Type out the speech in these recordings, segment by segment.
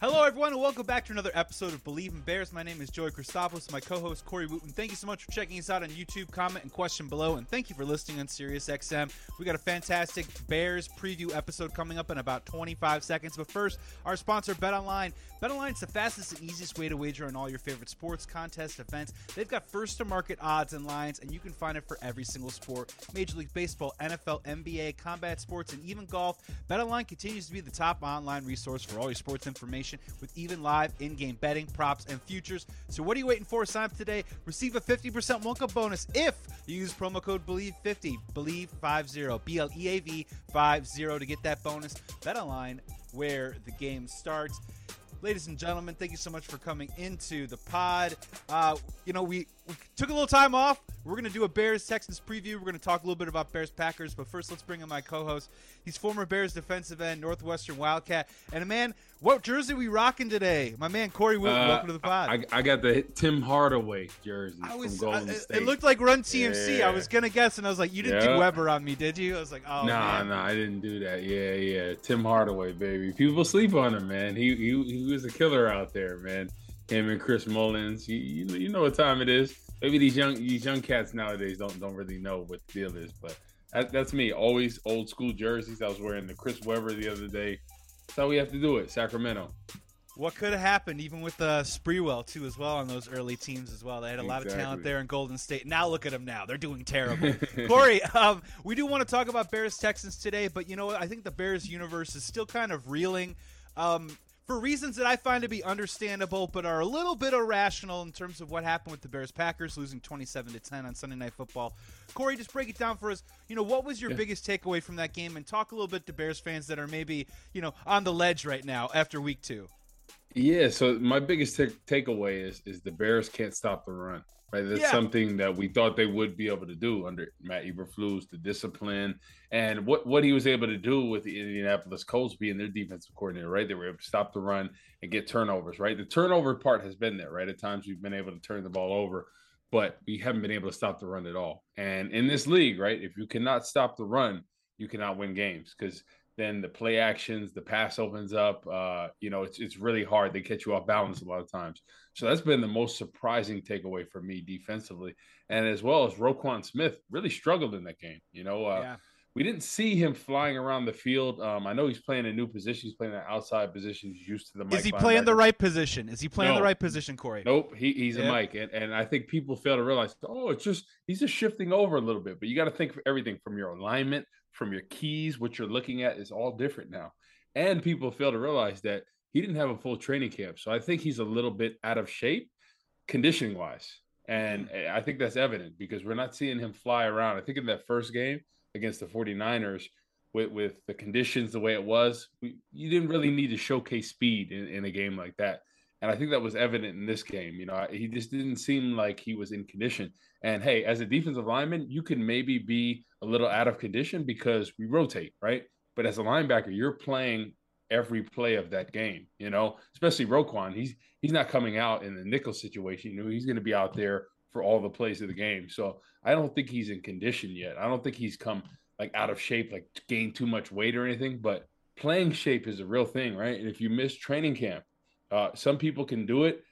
Hello, everyone, and welcome back to another episode of Bleav in Bears. My name is Joey Christopoulos, my co-host Corey Wootton. Thank you so much for checking us out on YouTube. Comment and question below, and thank you for listening on SiriusXM. We got a fantastic Bears preview episode coming up in about 25 seconds. But first, our sponsor, BetOnline. BetOnline is the fastest and easiest way to wager on all your favorite sports, contests, events. They've got first-to-market odds and lines, and you can find it for every single sport: Major League Baseball, NFL, NBA, combat sports, and even golf. BetOnline continues to be the top online resource for all your sports information with even live in-game betting, props, and futures. So what are you waiting for? Sign up today. Receive a 50% welcome bonus if you use promo code BLEAV50, BLEAV50, B-L-E-A-V 50 to get that bonus. Bet online where the game starts. Ladies and gentlemen, thank you so much for coming into the pod. Uh, you know, we, we took a little time off. We're going to do a Bears Texans preview. We're going to talk a little bit about Bears Packers, but first, let's bring in my co host. He's former Bears defensive end, Northwestern Wildcat. And, man, what jersey we rocking today? My man, Corey Wootton, Uh, welcome to the pod. I, I got the Tim Hardaway jersey I was, from Golden I- State. it looked like Run TMC. I was gonna guess, and I was like, "You didn't do Yeah. Webber on me, did you?" I was like, "Oh nah, man." nah, I didn't do that. Yeah, yeah. Tim Hardaway, baby. People sleep on him, man. He he, he was a killer out there, man. Him and Chris Mullins. You, you, you know what time it is. Maybe these young these young cats nowadays don't don't really know what the deal is, but that, that's me. Always old school jerseys. I was wearing the Chris Webber the other day. That's how we have to do it. Sacramento. What could have happened, even with uh, Sprewell too, as well on those early teams as well. They had a lot of talent there in Golden State. Now look at them now; they're doing terrible. Corey, um, we do want to talk about Bears Texans today, but you know what? I think the Bears universe is still kind of reeling. Um, for reasons that I find to be understandable, but are a little bit irrational in terms of what happened with the Bears Packers losing 27 to 10 on Sunday Night Football. Corey, just break it down for us. You know, what was your Yeah. biggest takeaway from that game, and talk a little bit to Bears fans that are maybe you know on the ledge right now after Week Two. Yeah, so my biggest ta- takeaway is is the Bears can't stop the run. Right, that's Yeah. something that we thought they would be able to do under Matt Eberflus, the discipline, and what what he was able to do with the Indianapolis Colts being their defensive coordinator. Right, they were able to stop the run and get turnovers. Right, the turnover part has been there. Right, at times we've been able to turn the ball over, but we haven't been able to stop the run at all. And in this league, right, if you cannot stop the run, you cannot win games because then the play actions, the pass opens up. Uh, you know, it's it's really hard. They catch you off balance a lot of times. So that's been the most surprising takeaway for me defensively, and as well as Roquan Smith really struggled in that game. You know, uh, yeah. we didn't see him flying around the field. Um, I know he's playing a new position. He's playing an outside position. He's used to the. Is he playing the right position? Is he playing the right position, Corey? Nope, he, he's Yeah. a Mike, and, and I think people fail to realize, oh, it's just he's just shifting over a little bit. But you got to think for everything from your alignment, from your keys, what you're looking at is all different now. And people fail to realize that he didn't have a full training camp, so I think he's a little bit out of shape, conditioning wise, and Mm. I think that's evident because we're not seeing him fly around. I think in that first game against the 49ers. With, with the conditions the way it was, we, you didn't really need to showcase speed in, in a game like that. And I think that was evident in this game. You know, he just didn't seem like he was in condition. And hey, as a defensive lineman, you can maybe be a little out of condition because we rotate, right? But as a linebacker, you're playing every play of that game, you know, especially Roquan. He's he's not coming out in the nickel situation. You know, he's going to be out there for all the plays of the game. So I don't think he's in condition yet. I don't think he's come like out of shape, like gained too much weight or anything. But playing shape is a real thing, right? And if you miss training camp, uh, some people can do it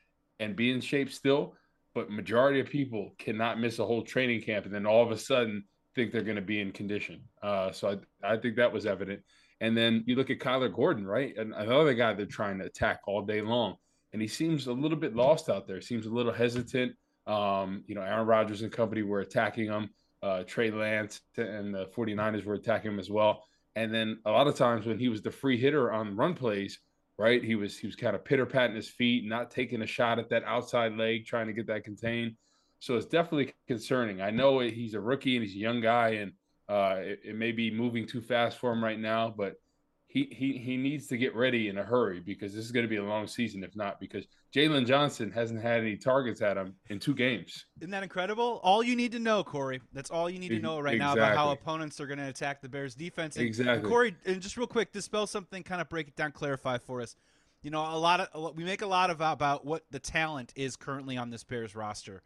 and be in shape still, but majority of people cannot miss a whole training camp and then all of a sudden think they're going to be in condition. Uh, so I, I think that was evident. And then you look at Kyler Gordon, right? And another guy they're trying to attack all day long. And he seems a little bit lost out there. Seems a little hesitant. Um, you know, Aaron Rodgers and company were attacking him. Uh, Trey Lance and the 49ers were attacking him as well. And then a lot of times when he was the free hitter on run plays, right? He was he was kind of pitter patting his feet, not taking a shot at that outside leg, trying to get that contained. So it's definitely concerning. I know he's a rookie and he's a young guy, and uh, it, it may be moving too fast for him right now, but he he he needs to get ready in a hurry because this is going to be a long season. If not, because Jaylon Johnson hasn't had any targets at him in two games. Isn't that incredible? All you need to know, Corey. That's all you need to know right now about how opponents are going to attack the Bears defense. And, Exactly. Corey, and just real quick, dispel something, kind of break it down, clarify for us. You know, a lot of we make a lot of about what the talent is currently on this Bears roster.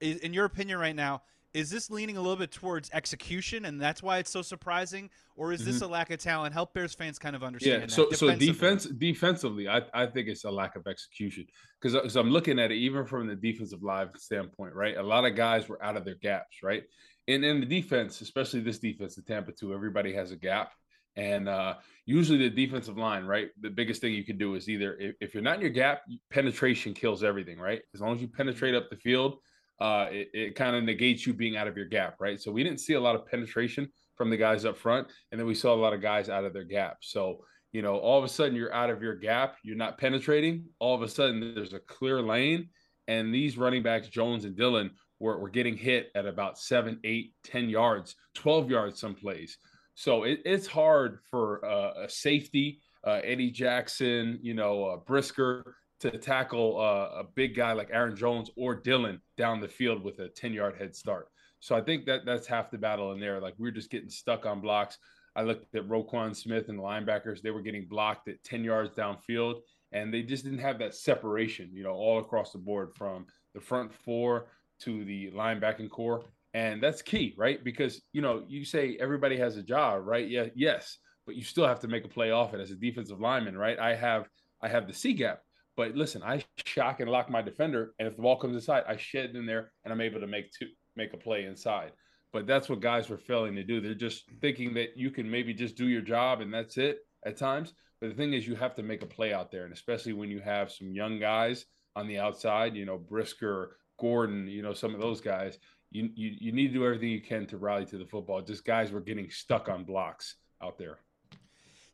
In your opinion right now, is this leaning a little bit towards execution, and that's why it's so surprising, or is mm-hmm. this a lack of talent? Help Bears fans kind of understand. Yeah, so so defense defensively, I, I think it's a lack of execution because I'm looking at it even from the defensive live standpoint, right? A lot of guys were out of their gaps, right? And in the defense, especially this defense, the Tampa two, everybody has a gap. And uh, usually the defensive line, right? The biggest thing you can do is either if, if, you're not in your gap, penetration kills everything, right? As long as you penetrate up the field, uh, it, it kind of negates you being out of your gap, right? So we didn't see a lot of penetration from the guys up front, and then we saw a lot of guys out of their gap. So you know, all of a sudden you're out of your gap, you're not penetrating. All of a sudden there's a clear lane, and these running backs, Jones and Dylan were, were getting hit at about seven, eight, ten yards, 12 yards some plays. So it, it's hard for uh, a safety, uh, Eddie Jackson, you know, uh, Brisker to tackle uh, a big guy like Aaron Jones or Dylan down the field with a 10 yard head start. So I think that that's half the battle in there. Like we're just getting stuck on blocks. I looked at Roquan Smith and the linebackers; they were getting blocked at 10 yards downfield, and they just didn't have that separation, you know, all across the board from the front four to the linebacking corps. And that's key, right? Because you know, you say everybody has a job, right? Yeah, yes, but you still have to make a play off it as a defensive lineman, right? I have I have the C gap but listen, I shock and lock my defender, and if the ball comes inside, I shed in there, and I'm able to make two make a play inside. But that's what guys were failing to do. They're just thinking that you can maybe just do your job and that's it at times. But the thing is, you have to make a play out there, and especially when you have some young guys on the outside, you know, Brisker, Gordon, you know, some of those guys. You, you you need to do everything you can to rally to the football. Just guys were getting stuck on blocks out there.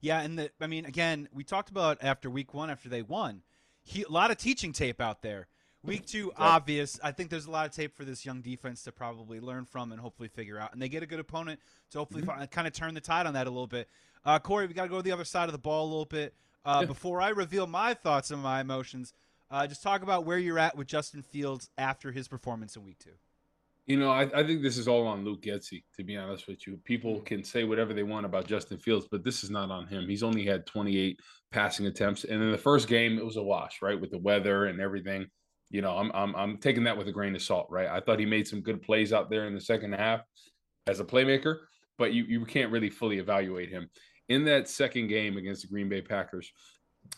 Yeah, and the I mean, again, we talked about after week one, after they won he, a lot of teaching tape out there. Week two, obvious. I think there's a lot of tape for this young defense to probably learn from and hopefully figure out. And they get a good opponent to hopefully mm-hmm. kind of turn the tide on that a little bit. Uh, Corey, we got to go to the other side of the ball a little bit. Uh, yeah. Before I reveal my thoughts and my emotions, uh, just talk about where you're at with Justin Fields after his performance in week two. You know, I, I, think this is all on Luke Getsy, to be honest with you. People mm-hmm. can say whatever they want about Justin Fields, but this is not on him. He's only had 28 passing attempts. And in the first game, it was a wash, right? With the weather and everything. You know, I'm, I'm I'm taking that with a grain of salt, right? I thought he made some good plays out there in the second half as a playmaker, but you, you can't really fully evaluate him. In that second game against the Green Bay Packers,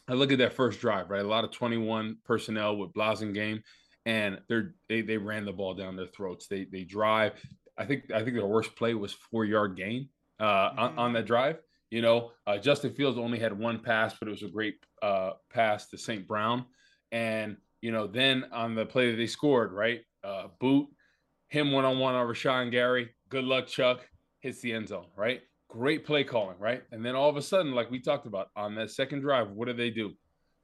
I look at that first drive, right? A lot of 21 personnel with Blasingame and they're they, they ran the ball down their throats. They they drive. I think I think their worst play was four yard gain uh, mm-hmm. on, on, that drive. You know, uh, Justin Fields only had one pass, but it was a great uh, pass to St. Brown. And you know, then on the play that they scored, right, uh, boot him one on one on Rashan Gary. Good luck, Chuck. Hits the end zone, right? Great play calling, right? And then all of a sudden, like we talked about on that second drive, what do they do?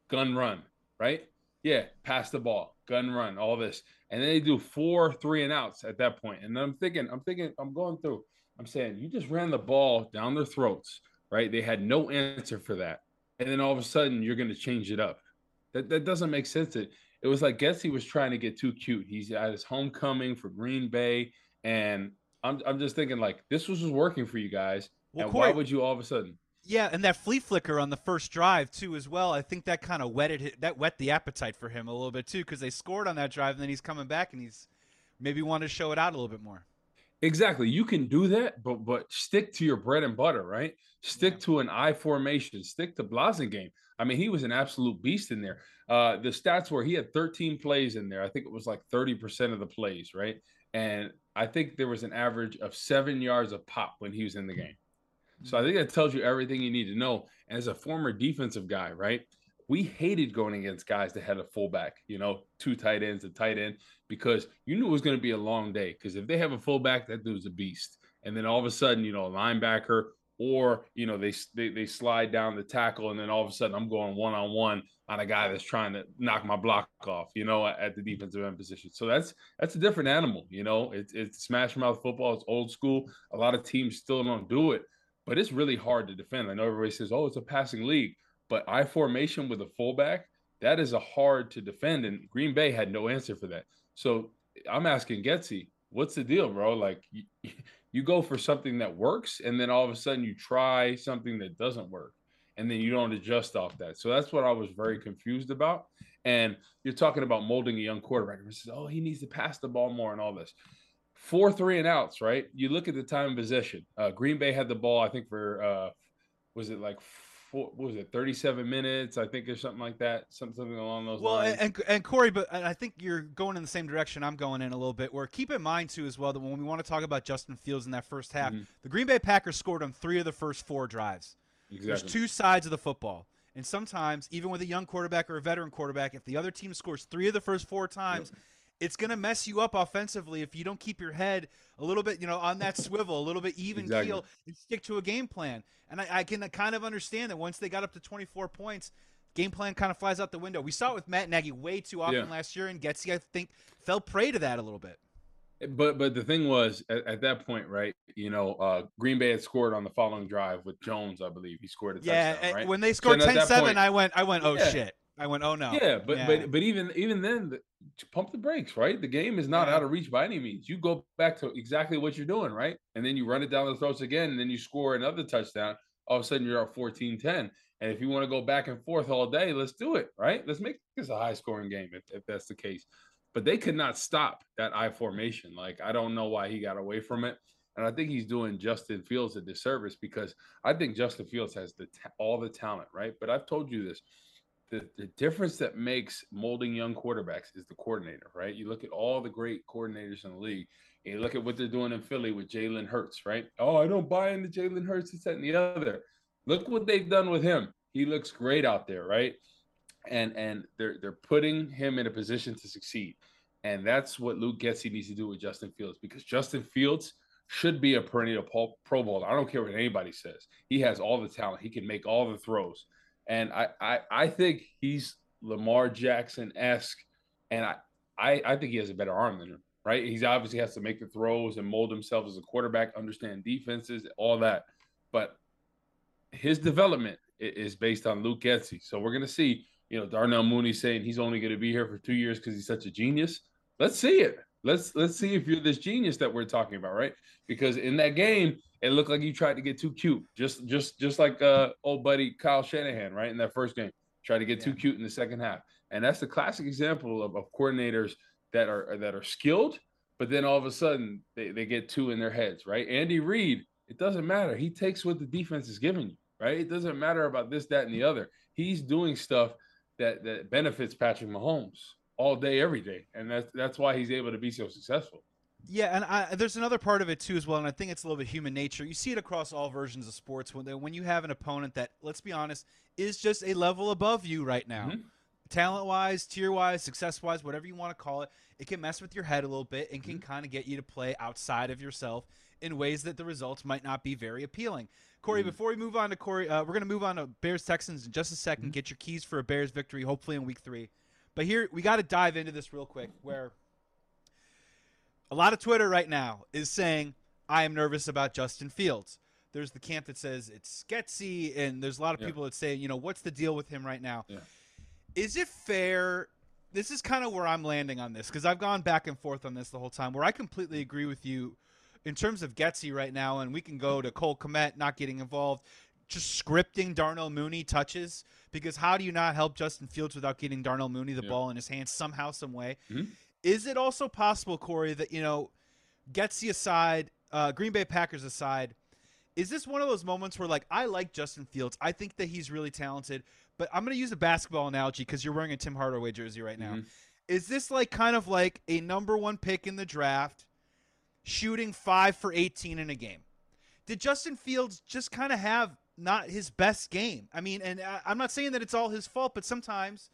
Gun run, right? Yeah, pass the ball gun run, all this. And then they do four three and outs at that point. And I'm thinking, I'm thinking, I'm going through, I'm saying, you just ran the ball down their throats, right? They had no answer for that. And then all of a sudden you're going to change it up. That, that doesn't make sense. It, it was like Getsy was trying to get too cute. He's at his homecoming for Green Bay. And I'm, I'm just thinking, like, this was just working for you guys. Well, and Corey, why would you all of a sudden? Yeah, and that flea flicker on the first drive too, as well. I think that kind of whetted that whet the appetite for him a little bit too, because they scored on that drive, and then he's coming back and he's maybe want to show it out a little bit more. Exactly, you can do that, but but stick to your bread and butter, right? Stick yeah. to an I formation, stick to Blasingame. I mean, he was an absolute beast in there. Uh, the stats were he had 13 plays in there. I think it was like 30% of the plays, right? And I think there was an average of seven yards of pop when he was in the game. So I think that tells you everything you need to know. As a former defensive guy, right? We hated going against guys that had a fullback, you know, two tight ends, a tight end, because you knew it was going to be a long day. Because if they have a fullback, that dude's a beast. And then all of a sudden, you know, a linebacker, or you know, they they, they slide down the tackle, and then all of a sudden, I'm going one on one on a guy that's trying to knock my block off, you know, at the defensive end position. So that's that's a different animal, you know. It's it's smash mouth football. It's old school. A lot of teams still don't do it but it's really hard to defend. I know everybody says, "Oh, it's a passing league," but I formation with a fullback that is a hard to defend, and Green Bay had no answer for that. So I'm asking Getsy, what's the deal, bro? Like you, you go for something that works, and then all of a sudden you try something that doesn't work, and then you don't adjust off that. So that's what I was very confused about. And you're talking about molding a young quarterback. Says, oh, he needs to pass the ball more and all this. Four three and outs, right? You look at the time of possession. Uh, Green Bay had the ball, I think, for uh, was it like four, what was it, 37 minutes, I think, or something like that, something along those well, lines. Well, and, and Corey, but I think you're going in the same direction I'm going in a little bit. Where keep in mind too as well that when we want to talk about Justin Fields in that first half, mm-hmm. the Green Bay Packers scored on three of the first four drives. Exactly. There's two sides of the football. And sometimes, even with a young quarterback or a veteran quarterback, if the other team scores three of the first four times, yep. It's going to mess you up offensively if you don't keep your head a little bit, you know, on that swivel, a little bit even exactly. keel, and stick to a game plan. And I, I, can kind of understand that once they got up to 24 points, game plan kind of flies out the window. We saw it with Matt Nagy way too often yeah. last year, and Getsy, I think, fell prey to that a little bit. But but the thing was at, at, that point, right? You know, uh, Green Bay had scored on the following drive with Jones, I believe. He scored a yeah, touchdown. Right? When they scored so 10-7, point, I went, I went, oh yeah. shit. I went, oh no. Yeah, but yeah. but but even even then, the, pump the brakes, right? The game is not yeah. out of reach by any means. You go back to exactly what you're doing, right? And then you run it down the throats again, and then you score another touchdown. All of a sudden, you're up 14-10. And if you want to go back and forth all day, let's do it, right? Let's make this a high scoring game if, if that's the case but they could not stop that I formation. Like I don't know why he got away from it, and I think he's doing Justin Fields a disservice because I think Justin Fields has the all the talent, right? But I've told you this. The, the difference that makes molding young quarterbacks is the coordinator, right? You look at all the great coordinators in the league, you look at what they're doing in Philly with Jalen Hurts, right? Oh, I don't buy into Jalen Hurts, this, that, and the other. Look what they've done with him. He looks great out there, right? and and they're they're putting him in a position to succeed. And that's what Luke Getsy needs to do with Justin Fields because Justin Fields should be a perennial Pro Bowl. I don't care what anybody says. He has all the talent. He can make all the throws, and I I, I think he's Lamar Jackson esque, and I, I I think he has a better arm than him. Right? He's obviously has to make the throws and mold himself as a quarterback, understand defenses, all that. But his development is based on Luke Getsy. So we're gonna see you know, Darnell Mooney saying he's only going to be here for two years because he's such a genius. Let's see it. Let's let's see if you're this genius that we're talking about, right? Because in that game, it looked like you tried to get too cute, just just just like uh old buddy Kyle Shanahan, right? In that first game, tried to get yeah. too cute in the second half, and that's the classic example of, of coordinators that are that are skilled, but then all of a sudden they, they get two in their heads, right? Andy Reid, it doesn't matter. He takes what the defense is giving you, right? It doesn't matter about this, that, and the other. He's doing stuff that that benefits Patrick Mahomes all day, every day, and that's that's why he's able to be so successful. Yeah, and I, there's another part of it too as well, and I think it's a little bit human nature. You see it across all versions of sports when when you have an opponent that, let's be honest, is just a level above you right now, mm-hmm. talent wise, tier wise, success wise, whatever you want to call it. It can mess with your head a little bit and can mm-hmm. kind of get you to play outside of yourself in ways that the results might not be very appealing. Corey, mm-hmm. before we move on to Corey, uh, we're going to move on to Bears Texans in just a 2nd mm-hmm. Get your keys for a Bears victory, hopefully in week three. But here, we got to dive into this real quick where a lot of Twitter right now is saying, I am nervous about Justin Fields. There's the camp that says it's sketchy, and there's a lot of yeah. people that say, you know, what's the deal with him right now? Yeah. Is it fair? This is kind of where I'm landing on this because I've gone back and forth on this the whole time. Where I completely agree with you in terms of Getsy right now, and we can go to Cole Kmet not getting involved, just scripting Darnell Mooney touches because how do you not help Justin Fields without getting Darnell Mooney the yeah. ball in his hands somehow, some way? Mm-hmm. Is it also possible, Corey, that you know, Getsy aside, uh, Green Bay Packers aside, is this one of those moments where like I like Justin Fields, I think that he's really talented, but I'm going to use a basketball analogy because you're wearing a Tim Hardaway jersey right now. Mm-hmm. Is this like kind of like a number one pick in the draft? shooting five for 18 in a game. Did Justin Fields just kind of have not his best game? I mean, and I'm not saying that it's all his fault, but sometimes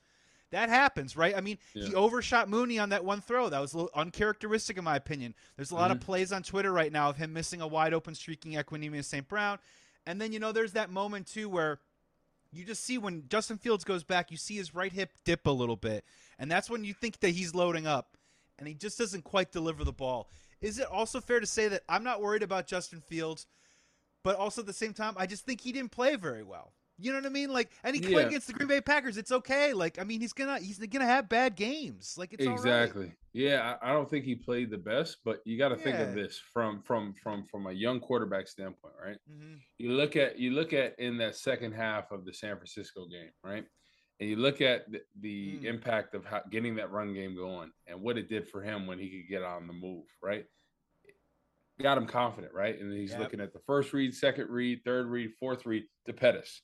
that happens, right? I mean, yeah. he overshot Mooney on that one throw. That was a little uncharacteristic, in my opinion. There's a lot mm-hmm. of plays on Twitter right now of him missing a wide open, streaking Equanimeous St. Brown. And then, you know, there's that moment, too, where you just see when Justin Fields goes back, you see his right hip dip a little bit. And that's when you think that he's loading up. And he just doesn't quite deliver the ball. Is it also fair to say that I'm not worried about Justin Fields, but also at the same time, I just think he didn't play very well. You know what I mean? Like, and he played against the Green Bay Packers. It's okay. Like, I mean, he's gonna he's gonna have bad games. Like, it's exactly. Yeah, I, I, don't think he played the best, but you got to yeah. think of this from from from from a young quarterback standpoint, right? Mm-hmm. You look at you look at in that second half of the San Francisco game, right? and you look at the, the Mm. impact of how, getting that run game going and what it did for him when he could get on the move, right? Got him confident, right? And he's Yep. looking at the first read, second read, third read, fourth read to Pettis.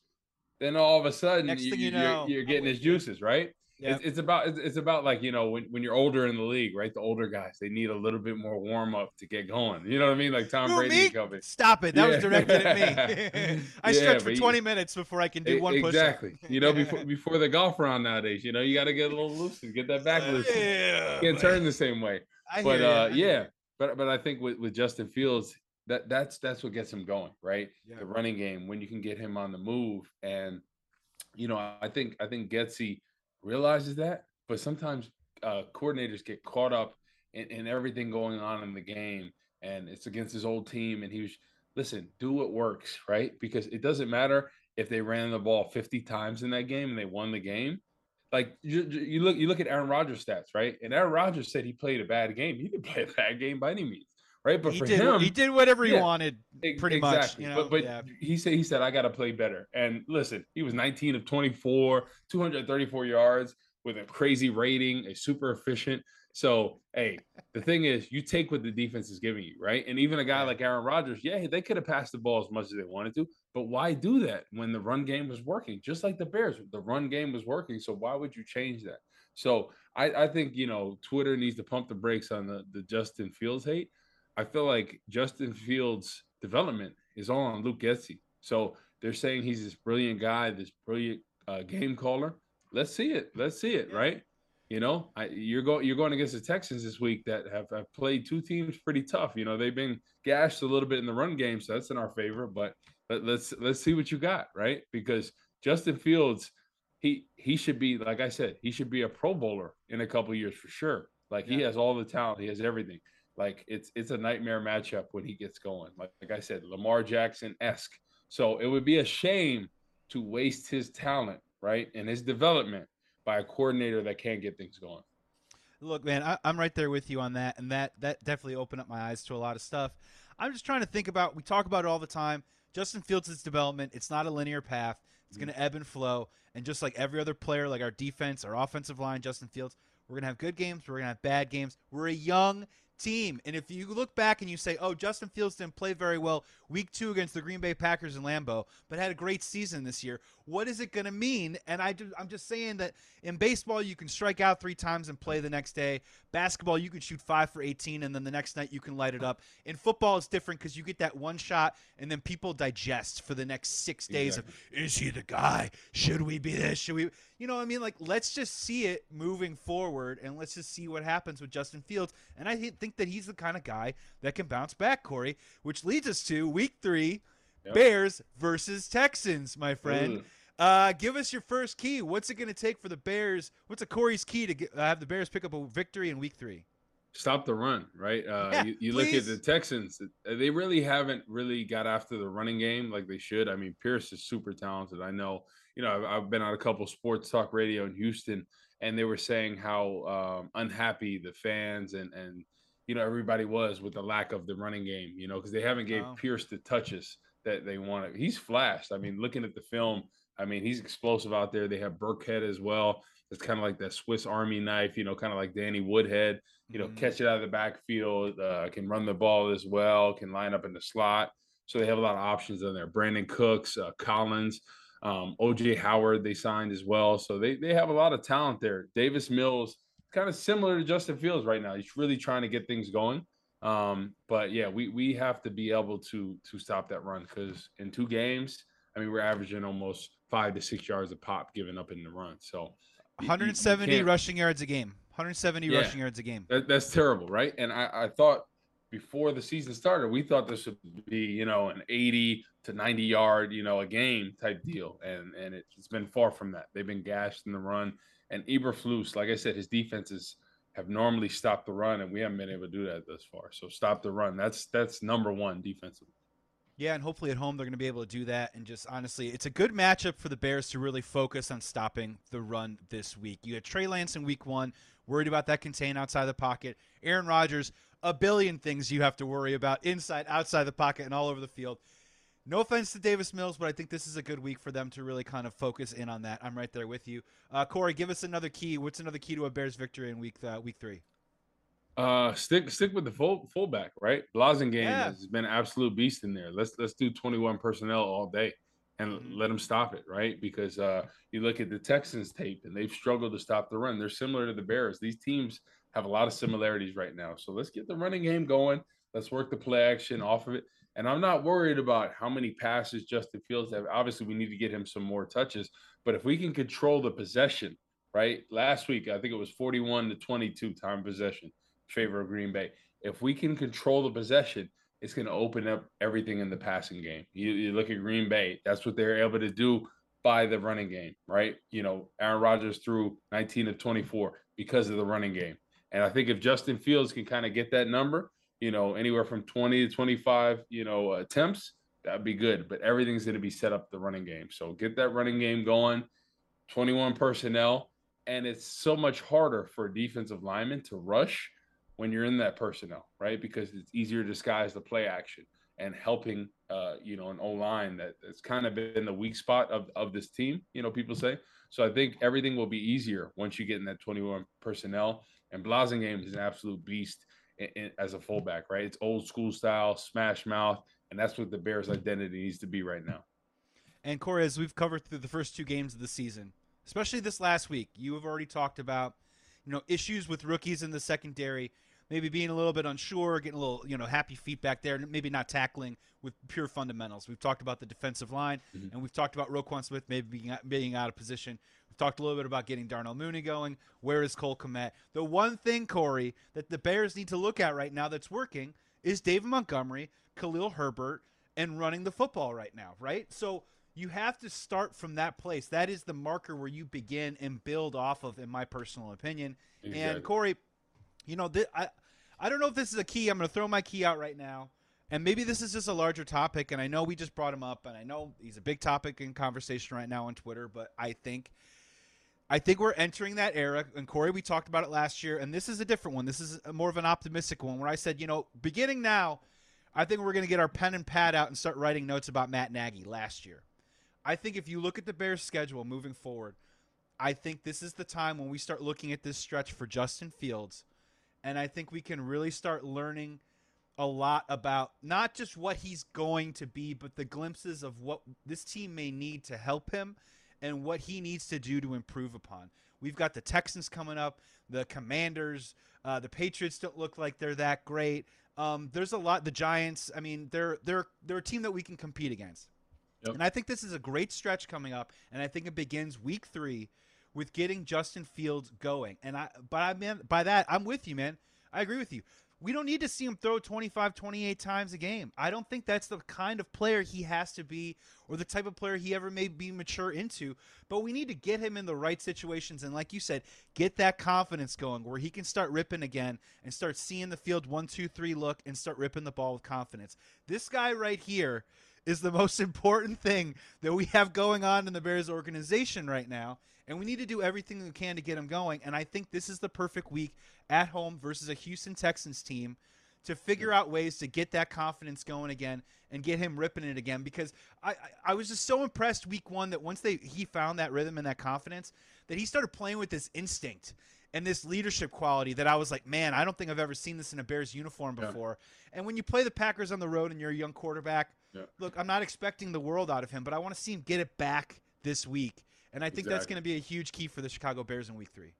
Then all of a sudden, Next you, thing you are know, you're I'm getting his juices, right? Yeah. It's, it's about it's, it's about like you know when, when you're older in the league, right? The older guys they need a little bit more warm up to get going. You know what I mean? Like Tom Who, Brady company. Stop it. That was directed at me. I Yeah, stretch for but you- 20 minutes before I can do E- one push. exactly. You know, before before the golf round nowadays, you know, you got to get a little loose and get that back loose. Yeah, Can't turn the same way. I But uh, yeah. But but I think with, with Justin Fields, that that's that's what gets him going, right? Yeah. The running game when you can get him on the move, and you know, I think I think Getsy realizes that, but sometimes uh, coordinators get caught up in, in everything going on in the game, and it's against his old team, and he was listen, do what works, right? Because it doesn't matter if they ran the ball 50 times in that game and they won the game. Like you, you look, you look at Aaron Rodgers' stats, right? And Aaron Rodgers said he played a bad game. He didn't play a bad game by any means, right? But he for did, him, he did whatever he yeah, wanted, pretty much. exactly. You know, but but yeah. he said he said I got to play better. And listen, he was 19 of 24, 234 yards with a crazy rating, a super efficient. So hey, the thing is, you take what the defense is giving you, right? And even a guy like Aaron Rodgers, yeah, they could have passed the ball as much as they wanted to, but why do that when the run game was working? Just like the Bears, the run game was working. So why would you change that? So I, I think you know Twitter needs to pump the brakes on the the Justin Fields hate. I feel like Justin Fields' development is all on Luke Getsy. So they're saying he's this brilliant guy, this brilliant uh, game caller. Let's see it. Let's see it, right? You know, I, you're going you're going against the Texans this week that have, have played two teams pretty tough. You know, they've been gashed a little bit in the run game, so that's in our favor. But let, let's let's see what you got, right? Because Justin Fields, he he should be like I said, he should be a Pro Bowler in a couple years for sure. Like he has all the talent, he has everything. Like it's it's a nightmare matchup when he gets going. Like, like I said, Lamar Jackson esque. So it would be a shame to waste his talent, right, and his development by a coordinator that can't get things going. Look, man, I, I'm right there with you on that, and that that definitely opened up my eyes to a lot of stuff. I'm just trying to think about. We talk about it all the time. Justin Fields' development. It's not a linear path. It's going to ebb and flow, and just like every other player, like our defense, our offensive line, Justin Fields, we're going to have good games. We're going to have bad games. We're a young team, and if you look back and you say, "Oh, Justin Fields didn't play very well week two against the Green Bay Packers in Lambeau, but had a great season this year," what is it going to mean? And I do, I'm just saying that in baseball, you can strike out three times and play the next day. Basketball, you can shoot five for 18, and then the next night you can light it up. In football, it's different because you get that one shot, and then people digest for the next six days of, is he the guy? Should we be this? Should we? You know, what I mean, like, let's just see it moving forward, and let's just see what happens with Justin Fields. And I thi- think that he's the kind of guy that can bounce back, Corey, which leads us to week three Yep. Bears versus Texans, my friend. Ugh. Uh, give us your first key. What's it going to take for the Bears? What's a Corey's key to get, uh, have the Bears pick up a victory in Week Three? Stop the run, right? Uh, Yeah, you you look at the Texans; uh, they really haven't really got after the running game like they should. I mean, Pierce is super talented. I know. You know, I've, I've been on a couple sports talk radio in Houston, and they were saying how um, unhappy the fans and and you know everybody was with the lack of the running game. You know, because they haven't gave Wow. Pierce the touches that they wanted. He's flashed. I mean, looking at the film, I mean, he's explosive out there. They have Burkhead as well. It's kind of like that Swiss Army knife, you know, kind of like Danny Woodhead you know, Mhm. catch it out of the backfield, uh, can run the ball as well, can line up in the slot. So they have a lot of options in there. Brandin Cooks, uh, Collins, um, OJ Howard, they signed as well. So they, they have a lot of talent there. Davis Mills, kind of similar to Justin Fields right now. He's really trying to get things going. Um, but yeah, we we have to be able to to stop that run because in two games, I mean, we're averaging almost five to six yards a pop given up in the run. So you- you- you 170 rushing yards a game. 170 Yeah. rushing yards a game. that, that's terrible, right? And I, I thought before the season started, we thought this would be, you know, an 80 to 90 yard, you know, a game type deal. And and it, it's been far from that. They've been gashed in the run. And Eberflus, like I said, his defenses have normally stopped the run, and we haven't been able to do that thus far. So stop the run. That's that's number one defensively. Yeah, and hopefully at home they're going to be able to do that. And just honestly, it's a good matchup for the Bears to really focus on stopping the run this week. You had Trey Lance in week one, worried about that contain outside the pocket. Aaron Rodgers, a billion things you have to worry about inside, outside the pocket, and all over the field. No offense to Davis Mills, but I think this is a good week for them to really kind of focus in on that. I'm right there with you. Uh, Corey, give us another key. What's another key to a Bears victory in week uh, week three? Uh, stick stick with the full fullback, right? Blasingame yeah. has been an absolute beast in there. Let's let's do 21 personnel all day and mm-hmm. let them stop it, right? Because uh, you look at the Texans tape and they've struggled to stop the run. They're similar to the Bears. These teams have a lot of similarities right now. So let's get the running game going. Let's work the play action off of it. And I'm not worried about how many passes Justin Fields have. Obviously, we need to get him some more touches. But if we can control the possession, right? Last week, I think it was 41 to 22 time possession favor of Green Bay. If we can control the possession, it's going to open up everything in the passing game. You, you, look at Green Bay, that's what they're able to do by the running game, right? You know, Aaron Rodgers threw 19 of 24 because of the running game. And I think if Justin Fields can kind of get that number, you know, anywhere from 20 to 25, you know, attempts, that'd be good. But everything's going to be set up the running game. So get that running game going, 21 personnel. And it's so much harder for a defensive lineman to rush when you're in that personnel, right? Because it's easier to disguise the play action and helping, uh, you know, an O line that that's kind of been the weak spot of, of this team, you know, people say. So I think everything will be easier once you get in that 21 personnel. And Blasingame is an absolute beast in, in, as a fullback, right? It's old school style, smash mouth, and that's what the Bears' identity needs to be right now. And Corey, as we've covered through the first two games of the season, especially this last week, you have already talked about, you know, issues with rookies in the secondary maybe being a little bit unsure, getting a little, you know, happy feet back there, maybe not tackling with pure fundamentals. We've talked about the defensive line, mm-hmm. and we've talked about Roquan Smith maybe being, being out of position. We've talked a little bit about getting Darnell Mooney going. Where is Cole Kmet? The one thing, Corey, that the Bears need to look at right now that's working is David Montgomery, Khalil Herbert, and running the football right now, right? So you have to start from that place. That is the marker where you begin and build off of, in my personal opinion. Exactly. And Corey, you know, th- I I don't know if this is a key. I'm going to throw my key out right now. And maybe this is just a larger topic, and I know we just brought him up, and I know he's a big topic in conversation right now on Twitter. But I think, I think we're entering that era. And Corey, we talked about it last year, and this is a different one. This is more of an optimistic one, where I said, you know, beginning now, I think we're going to get our pen and pad out and start writing notes about Matt Nagy last year. I think if you look at the Bears' schedule moving forward, I think this is the time when we start looking at this stretch for Justin Fields and I think we can really start learning a lot about not just what he's going to be, but the glimpses of what this team may need to help him and what he needs to do to improve upon. We've got the Texans coming up, the Commanders, uh, the Patriots don't look like they're that great. Um, there's a lot. The Giants. I mean, they're they're they're a team that we can compete against. Yep. And I think this is a great stretch coming up, and I think it begins week three with getting Justin Fields going. And I, but I mean, by that, I'm with you, man. I agree with you. We don't need to see him throw 25, 28 times a game. I don't think that's the kind of player he has to be or the type of player he ever may be mature into. But we need to get him in the right situations. And like you said, get that confidence going where he can start ripping again and start seeing the field one, two, three look and start ripping the ball with confidence. This guy right here is the most important thing that we have going on in the Bears organization right now and we need to do everything we can to get him going. And I think this is the perfect week at home versus a Houston Texans team to figure out ways to get that confidence going again and get him ripping it again. Because I, I, I was just so impressed week one that once they he found that rhythm and that confidence that he started playing with this instinct and this leadership quality that I was like, man, I don't think I've ever seen this in a Bears uniform before. Yeah. And when you play the Packers on the road and you're a young quarterback, yeah. look, I'm not expecting the world out of him, but I want to see him get it back this week and I think exactly. that's going to be a huge key for the Chicago Bears in week three.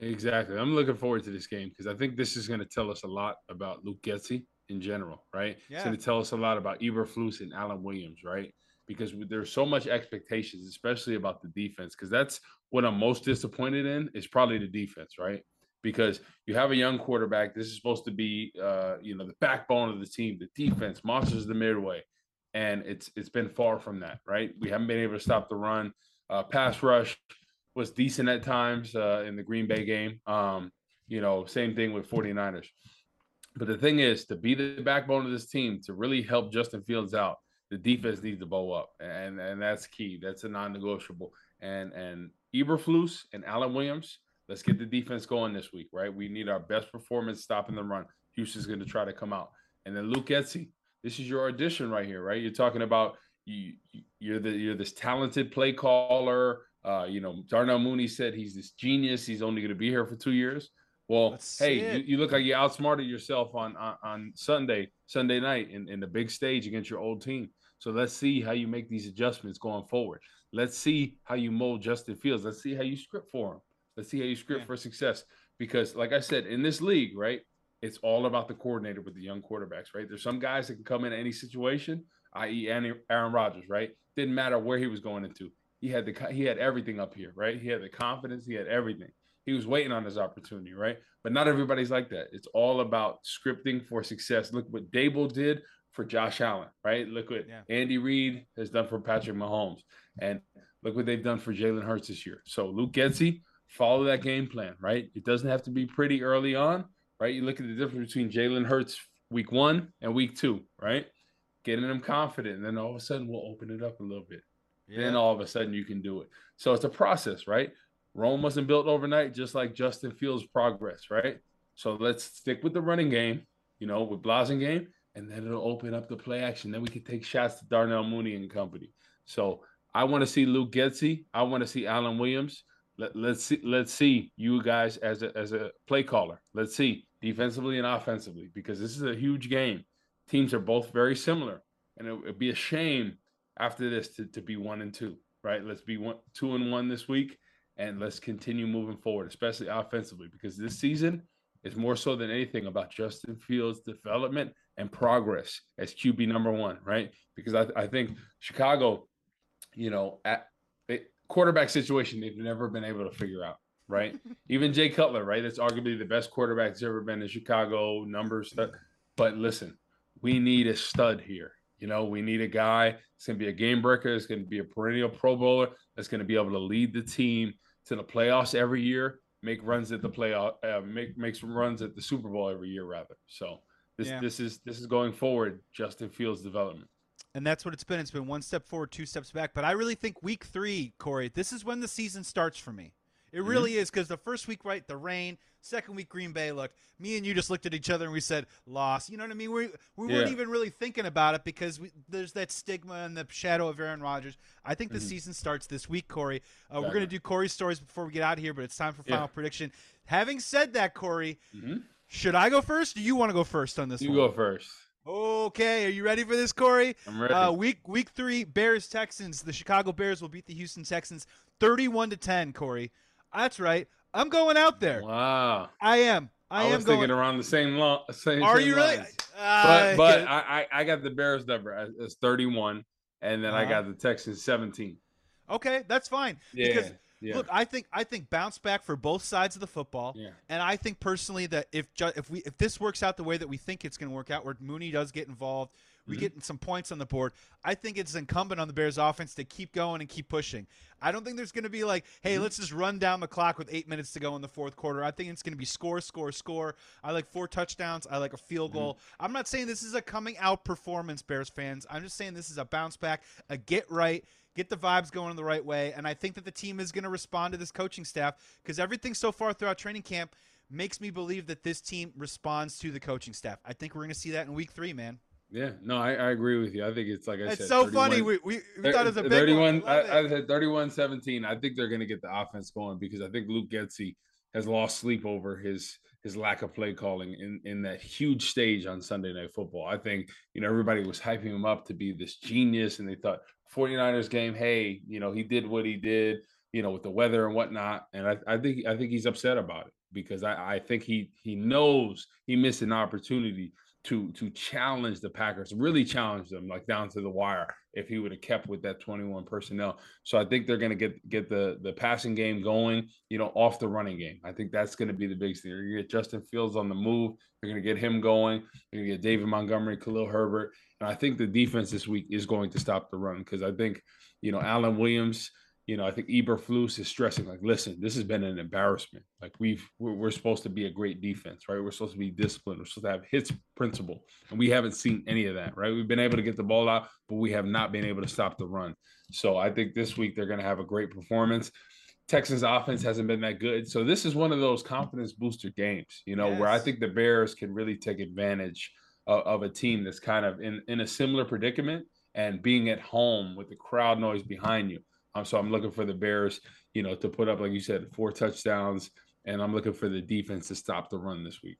Exactly. I'm looking forward to this game because I think this is going to tell us a lot about Luke Getsy in general, right? Yeah. It's going to tell us a lot about Eberflus and Alan Williams, right? Because there's so much expectations, especially about the defense, because that's what I'm most disappointed in is probably the defense, right? Because you have a young quarterback. This is supposed to be, uh, you know, the backbone of the team, the defense, monsters the midway, and it's it's been far from that, right? We haven't been able to stop the run. Uh, pass rush was decent at times uh, in the Green Bay game. Um, you know, same thing with 49ers. But the thing is, to be the backbone of this team, to really help Justin Fields out, the defense needs to bow up, and and that's key. That's a non-negotiable. And and Eberflus and Alan Williams, let's get the defense going this week, right? We need our best performance stopping the run. Houston's going to try to come out, and then Luke Getsy. This is your audition right here, right? You're talking about you you're the you're this talented play caller. Uh, you know, Darnell Mooney said he's this genius. He's only going to be here for two years. Well, Let's hey, you, you, look like you outsmarted yourself on on, on Sunday Sunday night in, in the big stage against your old team. So let's see how you make these adjustments going forward. Let's see how you mold Justin Fields. Let's see how you script for him. Let's see how you script yeah. for success. Because, like I said, in this league, right, it's all about the coordinator with the young quarterbacks, right? There's some guys that can come in any situation, i.e., Aaron Rodgers, right? Didn't matter where he was going into. He had the he had everything up here, right? He had the confidence, he had everything. He was waiting on his opportunity, right? But not everybody's like that. It's all about scripting for success. Look what Daboll did for Josh Allen, right? Look what yeah. Andy Reid has done for Patrick Mahomes, and look what they've done for Jalen Hurts this year. So Luke Getsy, follow that game plan, right? It doesn't have to be pretty early on, right? You look at the difference between Jalen Hurts week one and week two, right? Getting them confident, and then all of a sudden we'll open it up a little bit. Yeah. Then all of a sudden you can do it. So it's a process, right? Rome wasn't built overnight, just like Justin Fields' progress, right? So let's stick with the running game, you know, with Blasingame, and then it'll open up the play action. Then we can take shots to Darnell Mooney and company. So I want to see Luke Getsy. I want to see Alan Williams. Let, let's see. Let's see you guys as a as a play caller. Let's see defensively and offensively because this is a huge game. Teams are both very similar, and it would be a shame after this to, to be one and two, right? Let's be one, two and one this week, and let's continue moving forward, especially offensively, because this season is more so than anything about Justin Fields' development and progress as QB number one, right? Because I, I think Chicago, you know, at it, quarterback situation they've never been able to figure out, right? Even Jay Cutler, right? That's arguably the best quarterback that's ever been in Chicago numbers. But listen, we need a stud here. You know, we need a guy that's going to be a game breaker. It's going to be a perennial Pro Bowler. That's going to be able to lead the team to the playoffs every year, make runs at the playoff, uh, make makes runs at the Super Bowl every year, rather. So this yeah. this is this is going forward. Justin Fields' development. And that's what it's been. It's been one step forward, two steps back. But I really think week three, Corey, this is when the season starts for me. It mm-hmm. really is because the first week, right, the rain. Second week, Green Bay. looked. me and you just looked at each other and we said, "Loss." You know what I mean? We we yeah. weren't even really thinking about it because we, there's that stigma and the shadow of Aaron Rodgers. I think the mm-hmm. season starts this week, Corey. Uh, we're gonna do Corey's stories before we get out of here, but it's time for final yeah. prediction. Having said that, Corey, mm-hmm. Should I go first? do you want to go first on this? You one? go first. Okay, are you ready for this, Corey? I'm ready. Uh, week week three, Bears Texans. The Chicago Bears will beat the Houston Texans, thirty-one to ten. Corey, that's right. I'm going out there. Wow. I am. I, am. I am was thinking around the same long. Same, Are same you really? Uh, but but I, I got the Bears number as 31, and then uh-huh. I got the Texans 17. Okay, that's fine. Yeah. Because yeah. look, I think I think bounce back for both sides of the football. Yeah. And I think personally that if if we if this works out the way that we think it's going to work out, where Mooney does get involved, we mm-hmm. get some points on the board. I think it's incumbent on the Bears offense to keep going and keep pushing. I don't think there's going to be like, hey, mm-hmm. let's just run down the clock with eight minutes to go in the fourth quarter. I think it's going to be score, score, score. I like four touchdowns. I like a field mm-hmm. goal. I'm not saying this is a coming out performance, Bears fans. I'm just saying this is a bounce back, a get right get the vibes going in the right way. And I think that the team is going to respond to this coaching staff because everything so far throughout training camp makes me believe that this team responds to the coaching staff. I think we're going to see that in week three, man. Yeah, no, I, I, agree with you. I think it's like I it's said. It's so funny. We, we, we thought it was a 31, I, I, said 31 17. I think they're going to get the offense going because I think Luke Getsy has lost sleep over his his lack of play calling in, in that huge stage on Sunday Night Football. I think, you know, everybody was hyping him up to be this genius and they thought 49ers game, hey, you know, he did what he did, you know, with the weather and whatnot. And I, I think I think he's upset about it because I, I think he he knows he missed an opportunity to to challenge the Packers, really challenge them like down to the wire if he would have kept with that 21 personnel. So I think they're going to get get the the passing game going, you know, off the running game. I think that's going to be the biggest thing. To get Justin Fields on the move. You're going to get him going. You're going to get David Montgomery, Khalil Herbert, and I think the defense this week is going to stop the run because I think you know Alan Williams you know, I think Eberflus is stressing like, listen, this has been an embarrassment. Like we've we're, we're, supposed to be a great defense, right? We're supposed to be disciplined. We're supposed to have hits principle, and we haven't seen any of that, right? We've been able to get the ball out, but we have not been able to stop the run. So I think this week they're going to have a great performance. Texans offense hasn't been that good, so this is one of those confidence booster games, you know, yes. where I think the Bears can really take advantage of, of a team that's kind of in in a similar predicament and being at home with the crowd noise behind you. Um, so I'm looking for the Bears, you know, to put up, like you said, four touchdowns, and I'm looking for the defense to stop the run this week.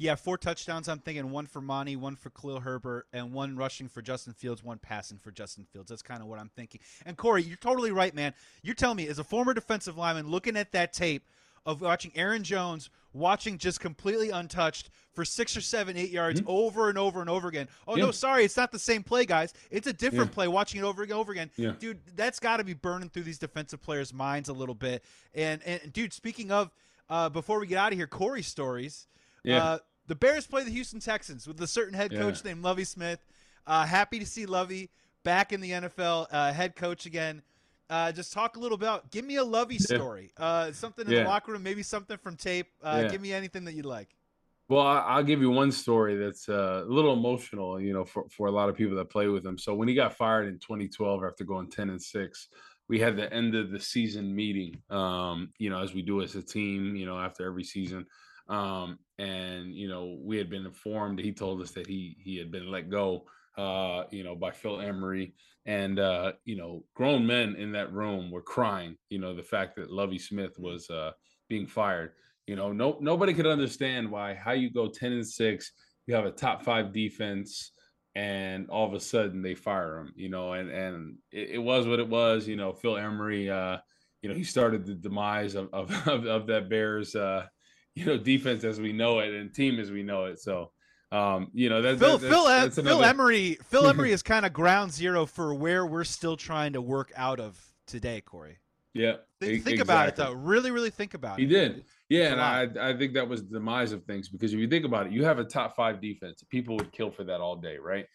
Yeah, four touchdowns. I'm thinking one for Monty, one for Khalil Herbert, and one rushing for Justin Fields, one passing for Justin Fields. That's kind of what I'm thinking. And Corey, you're totally right, man. You're telling me, as a former defensive lineman, looking at that tape of watching Aaron Jones watching just completely untouched for six or seven, eight yards mm-hmm. over and over and over again. Oh yeah. no, sorry, it's not the same play, guys. It's a different yeah. play. Watching it over and over again, yeah. dude. That's got to be burning through these defensive players' minds a little bit. And and dude, speaking of, uh, before we get out of here, Corey stories. Yeah. Uh, the Bears play the Houston Texans with a certain head coach named Lovie Smith. Uh, happy to see Lovie back in the NFL, uh, head coach again. Uh, just talk a little about. Give me a Lovie story. Uh, something in yeah. the locker room, maybe something from tape. Uh, yeah. Give me anything that you'd like. Well, I'll give you one story that's uh, a little emotional, you know, for, for a lot of people that play with him. So when he got fired in 2012 after going 10 and six, we had the end of the season meeting, um, you know, as we do as a team, you know, after every season. Um, and you know, we had been informed. He told us that he he had been let go, uh, you know, by Phil Emery, and uh, you know, grown men in that room were crying. You know, the fact that Lovie Smith mm. was uh, being fired. You know, no nobody could understand why how you go ten and six. You have a top five defense and all of a sudden they fire him, you know, and and it, it, was what it was, you know. Phil Emery, uh, you know, he started the demise of of, of, of that Bears, uh, you know defense as we know it and team as we know it. So um, you know that, Phil that, Phil, that's, that's Phil Emery Phil Emery is kind of ground zero for where we're still trying to work out of today, Corey. Yeah, think, think exactly. about it though. Really, really think about he it. He did. Yeah, and I I think that was the demise of things because if you think about it, you have a top five defense. People would kill for that all day, right?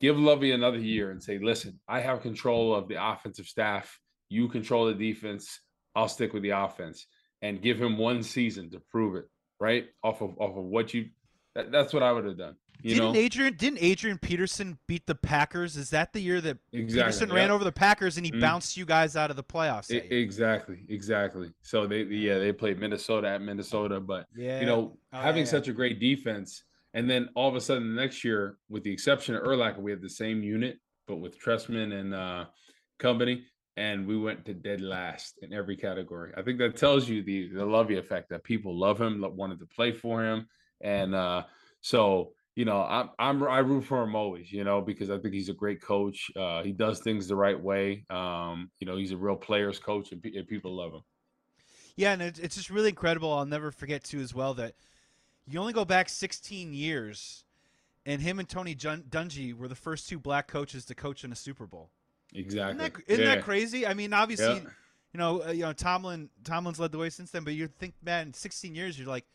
Give Lovie another year and say, listen, I have control of the offensive staff. You control the defense. I'll stick with the offense and give him one season to prove it, right? Off of off of what you that, that's what I would have done. You didn't know? Adrian didn't Adrian Peterson beat the Packers? Is that the year that exactly. Peterson yep. ran over the Packers and he mm. bounced you guys out of the playoffs? It, exactly, exactly. So they yeah they played Minnesota at Minnesota, but yeah. you know oh, having yeah, such a great defense, and then all of a sudden the next year, with the exception of Urlacher, we had the same unit, but with Trestman and uh, company, and we went to dead last in every category. I think that tells you the the Lovie effect that people love him, wanted to play for him, and uh, so you know I'm I'm I root for him always, you know, because I think he's a great coach. Uh, he does things the right way. Um, you know, he's a real players coach, and, and people love him. Yeah, and it's just really incredible. I'll never forget too as well that you only go back 16 years, and him and Tony Dungy were the first two black coaches to coach in a Super Bowl. Exactly. Isn't that, isn't yeah. that crazy? I mean, obviously, yeah. you know, uh, you know, Tomlin Tomlin's led the way since then, but you think, man, in 16 years, you're like,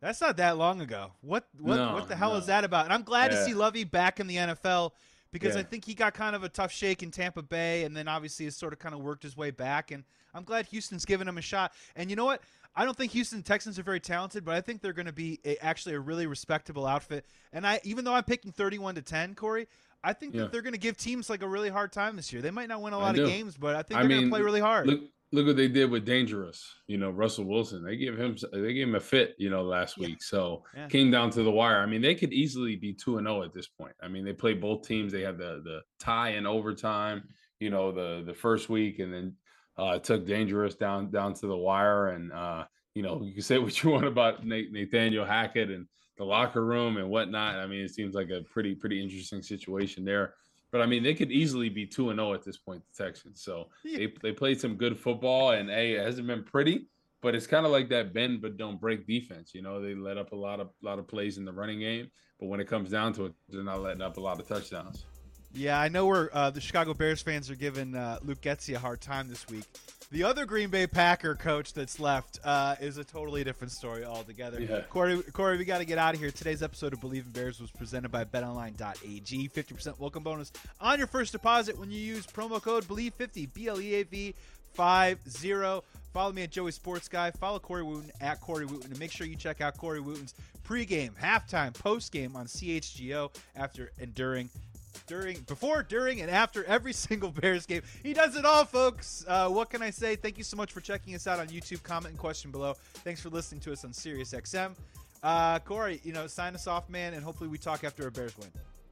that's not that long ago. What what no, what the hell no. is that about? And I'm glad yeah. to see Lovie back in the NFL because I think he got kind of a tough shake in Tampa Bay, and then obviously has sort of kind of worked his way back. And I'm glad Houston's giving him a shot. And you know what? I don't think Houston Texans are very talented, but I think they're going to be a, actually a really respectable outfit. And I, even though I'm picking 31 to 10, Corey, I think yeah. that they're going to give teams like a really hard time this year. They might not win a lot of games, but I think they're going to play really hard. Look, look what they did with DangeRuss. You know, Russell Wilson. They gave him they gave him a fit. You know, last yeah. week. So yeah. came down to the wire. I mean, they could easily be two and zero oh at this point. I mean, they play both teams. They had the the tie in overtime. You know, the the first week, and then uh, took DangeRuss down down to the wire. And uh, you know, you can say what you want about Nathaniel Hackett and the locker room and whatnot. I mean, it seems like a pretty pretty interesting situation there. But I mean, they could easily be two and zero oh at this point, the Texans. So yeah. they they played some good football, and a it hasn't been pretty, but it's kind of like that bend but don't break defense. You know, they let up a lot of lot of plays in the running game, but when it comes down to it, they're not letting up a lot of touchdowns. Yeah, I know where uh, the Chicago Bears fans are giving uh, Luke Getsy a hard time this week. The other Green Bay Packer coach that's left uh, is a totally different story altogether. Yeah. Corey, Corey, we got to get out of here. Today's episode of Bleav in Bears was presented by BetOnline.ag. 50% welcome bonus on your first deposit when you use promo code BLEAV50, B L E A V 50. Follow me at Joey Sports Guy. Follow Corey Wootton at Corey Wootton. And make sure you check out Corey Wootton's pregame, halftime, postgame on CHGO after and during before, during, and after every single Bears game. He does it all, folks. Uh, what can I say? Thank you so much for checking us out on YouTube. Comment and question below. Thanks for listening to us on SiriusXM. Uh, Corey, you know, sign us off, man, and hopefully we talk after a Bears win.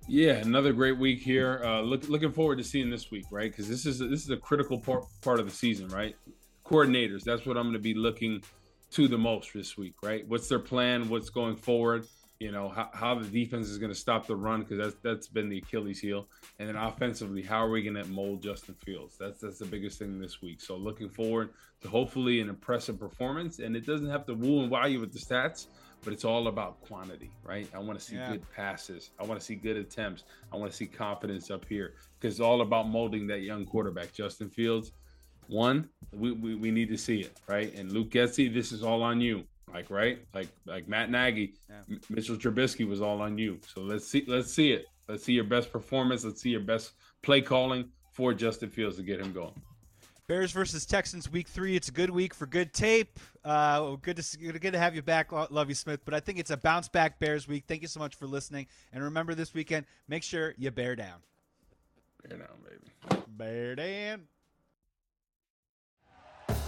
Yeah, another great week here. Uh, look, looking forward to seeing this week, right? Because this is this is a critical part part of the season, right? Coordinators, that's what I'm going to be looking to the most this week, right? What's their plan? What's going forward? You know how, how the defense is going to stop the run because that's that's been the Achilles heel, and then offensively, how are we going to mold Justin Fields? That's that's the biggest thing this week. So looking forward to hopefully an impressive performance, and it doesn't have to woo and wow you with the stats, but it's all about quantity, right? I want to see yeah. good passes. I want to see good attempts. I want to see confidence up here because it's all about molding that young quarterback, Justin Fields. One, we, we, we need to see it, right? And Luke Getsy, this is all on you. Like right, like like Matt Nagy, yeah. Mitchell Trubisky was all on you. So let's see let's see it. Let's see your best performance. Let's see your best play calling for Justin Fields to get him going. Bears versus Texans, week three. It's a good week for good tape. Uh, good to good to have you back, Lovie Smith. But I think it's a bounce back Bears week. Thank you so much for listening. And remember, this weekend, make sure you bear down. Bear down, baby. Bear down.